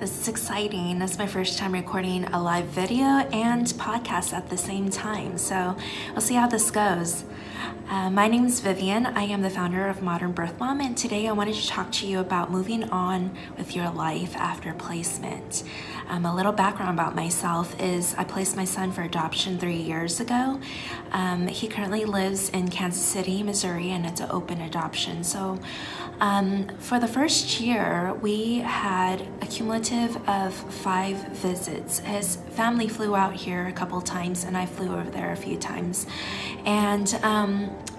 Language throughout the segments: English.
This is exciting. This is my first time recording a live video and podcast at the same time, so we'll see how this goes. Uh, my name is Vivian. I am the founder of Modern Birth Mom, and today I wanted to talk to you about moving on with your life after placement. Um, a little background about myself is I placed my son for adoption three years ago. Um, he currently lives in Kansas City, Missouri, and it's an open adoption. So, um, for the first year, we had a cumulative of five visits. His family flew out here a couple times, and I flew over there a few times. And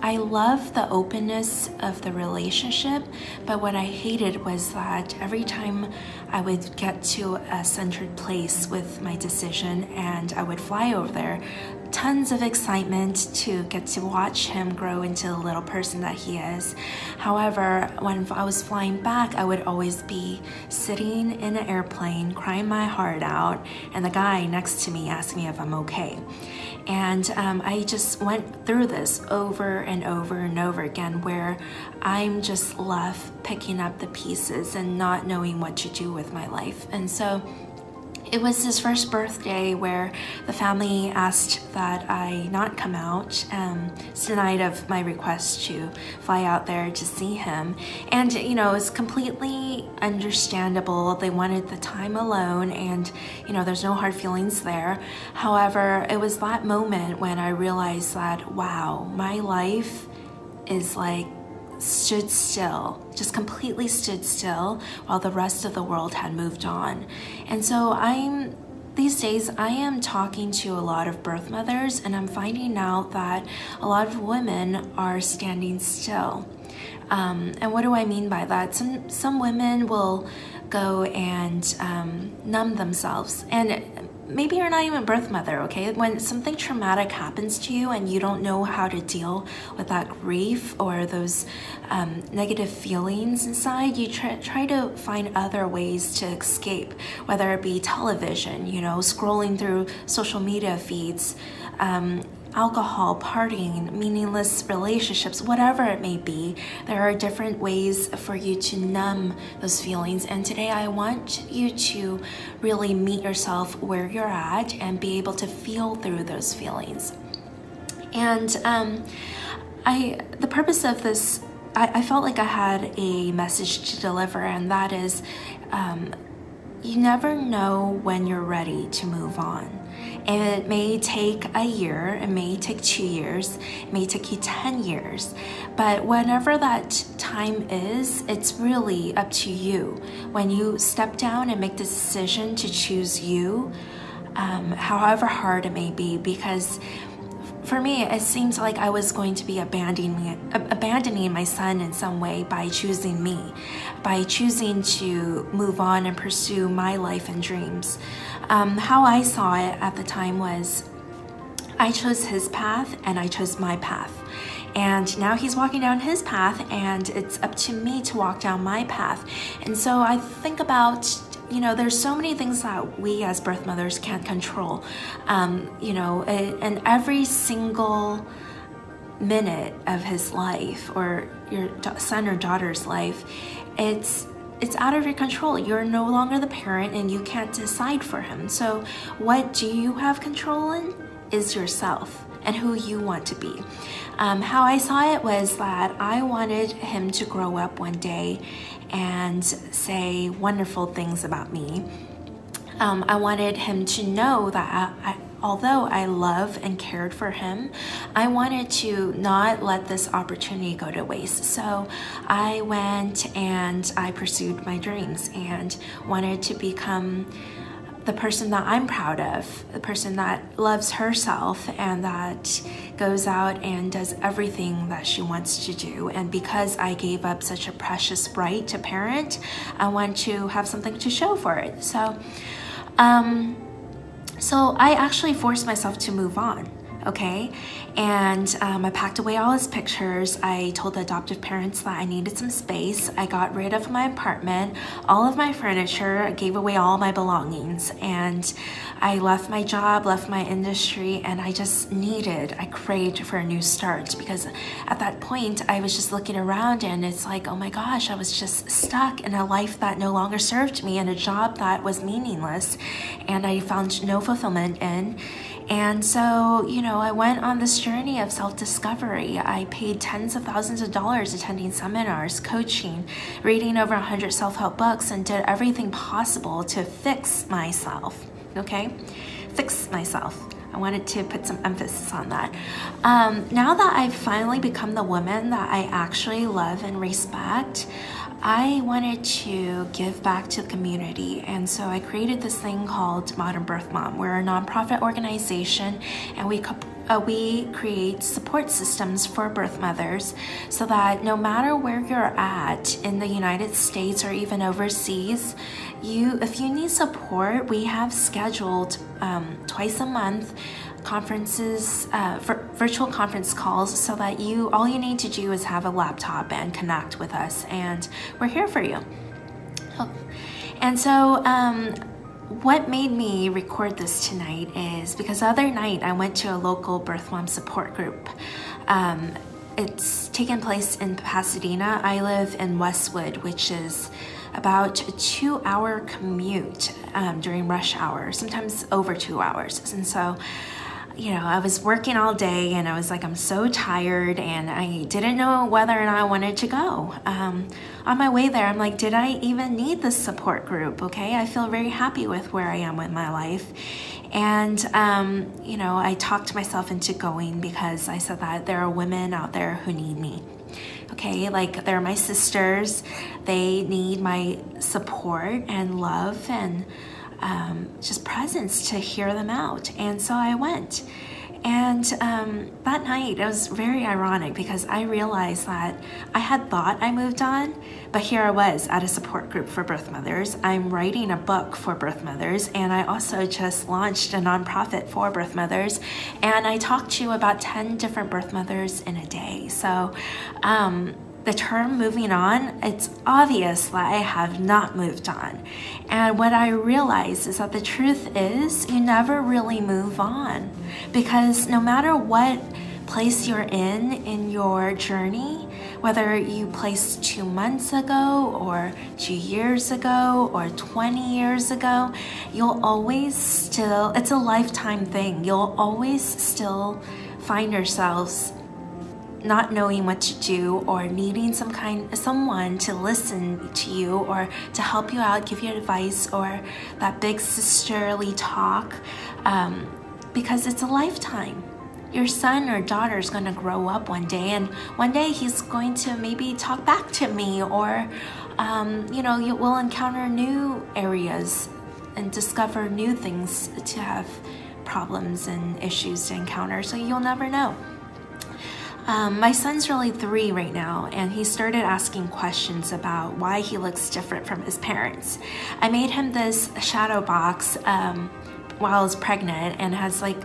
I love the openness of the relationship, but what I hated was that every time I would get to a centered place with my decision and I would fly over there, tons of excitement to get to watch him grow into the little person that he is. However, when I was flying back, I would always be sitting in an airplane, crying my heart out, and the guy next to me asked me if I'm okay. And um, I just went through this over and over and over again where I'm just left picking up the pieces and not knowing what to do with my life. And so it was his first birthday where the family asked that I not come out. Um, it's denied of my request to fly out there to see him. And, you know, it's completely understandable. They wanted the time alone and, you know, there's no hard feelings there. However, it was that moment when I realized that, wow, my life is like stood still, just completely stood still while the rest of the world had moved on. And so I'm these days I am talking to a lot of birth mothers and I'm finding out that a lot of women are standing still. Um, and what do I mean by that? Some some women will go and um, numb themselves and maybe you're not even birth mother, okay? When something traumatic happens to you and you don't know how to deal with that grief or those um, negative feelings inside, you try, try to find other ways to escape, whether it be television, you know, scrolling through social media feeds, um, alcohol, partying, meaningless relationships, whatever it may be, there are different ways for you to numb those feelings. And today I want you to really meet yourself where you're at and be able to feel through those feelings. And um, I, the purpose of this, I, I, felt like I had a message to deliver, and that is um, you never know when you're ready to move on. It may take a year, it may take two years, it may take you 10 years. But whenever that time is, it's really up to you. When you step down and make the decision to choose you, um, however hard it may be, because for me, it seems like I was going to be abandoning abandoning my son in some way by choosing me, by choosing to move on and pursue my life and dreams. Um, how I saw it at the time was, I chose his path and I chose my path. And now he's walking down his path, and it's up to me to walk down my path. And so I think about you know, there's so many things that we as birth mothers can't control. Um, you know, and every single minute of his life or your son or daughter's life, it's it's out of your control. You're no longer the parent and you can't decide for him. So, what do you have control in is yourself and who you want to be. Um, how I saw it was that I wanted him to grow up one day and say wonderful things about me. Um, I wanted him to know that I, I, although I love and cared for him, I wanted to not let this opportunity go to waste. So I went and I pursued my dreams and wanted to become the person that I'm proud of, the person that loves herself and that goes out and does everything that she wants to do. And because I gave up such a precious right to parent, I want to have something to show for it. So, um, so I actually forced myself to move on. Okay? And um, I packed away all his pictures. I told the adoptive parents that I needed some space. I got rid of my apartment, all of my furniture, gave away all my belongings, and I left my job, left my industry, and I just needed, I craved for a new start because at that point I was just looking around and it's like, oh my gosh, I was just stuck in a life that no longer served me and a job that was meaningless and I found no fulfillment in. And so, you know, I went on this journey of self discovery. I paid tens of thousands of dollars attending seminars, coaching, reading over 100 self help books, and did everything possible to fix myself. Okay? Fix myself. I wanted to put some emphasis on that. Um, now that I've finally become the woman that I actually love and respect, I wanted to give back to the community, and so I created this thing called Modern Birth Mom. We're a nonprofit organization, and we uh, we create support systems for birth mothers so that no matter where you're at in the United States or even overseas, you if you need support, we have scheduled um, twice a month conferences, uh, virtual conference calls, so that you all you need to do is have a laptop and connect with us, and we're here for you. Oh. And so, um, what made me record this tonight is because the other night I went to a local birth mom support group. Um, it's taken place in Pasadena. I live in Westwood, which is about a two hour commute um, during rush hour, sometimes over two hours. And so you know, I was working all day and I was like, I'm so tired and I didn't know whether or not I wanted to go. Um, on my way there, I'm like, did I even need this support group? Okay, I feel very happy with where I am with my life. And, um, you know, I talked myself into going because I said that there are women out there who need me. Okay, like they're my sisters, they need my support and love and um, just presence to hear them out. And so I went. And um, that night, it was very ironic because I realized that I had thought I moved on, but here I was at a support group for birth mothers. I'm writing a book for birth mothers, and I also just launched a nonprofit for birth mothers. And I talked to about 10 different birth mothers in a day. So, um, the term moving on, it's obvious that I have not moved on. And what I realize is that the truth is you never really move on because no matter what place you're in in your journey, whether you placed two months ago or two years ago or 20 years ago, you'll always still, it's a lifetime thing. You'll always still find yourselves not knowing what to do or needing some kind someone to listen to you or to help you out give you advice or that big sisterly talk um, because it's a lifetime. Your son or daughter is going to grow up one day and one day he's going to maybe talk back to me or um, you know you will encounter new areas and discover new things to have problems and issues to encounter. So you'll never know um, my son's really three right now, and he started asking questions about why he looks different from his parents. I made him this shadow box um, while I was pregnant and has like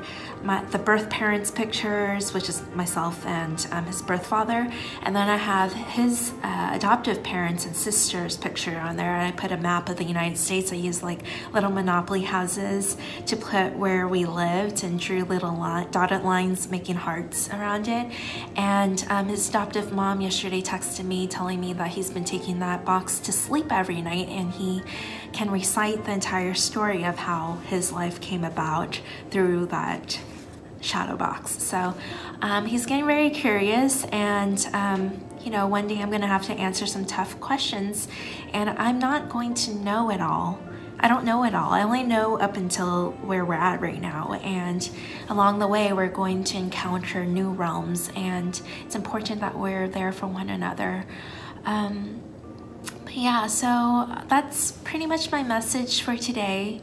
my, the birth parents pictures, which is myself and um, his birth father, and then I have his uh, adoptive parents and sisters picture on there. And I put a map of the United States. I used like little monopoly houses to put where we lived and drew little dotted lines making hearts around it. And um, his adoptive mom yesterday texted me telling me that he's been taking that box to sleep every night and he can recite the entire story of how his life came about through that shadow box. So um, he's getting very curious and um, you know, one day I'm gonna have to answer some tough questions and I'm not going to know it all. I don't know it all. I only know up until where we're at right now. And along the way, we're going to encounter new realms and it's important that we're there for one another. Um, yeah, so that's pretty much my message for today.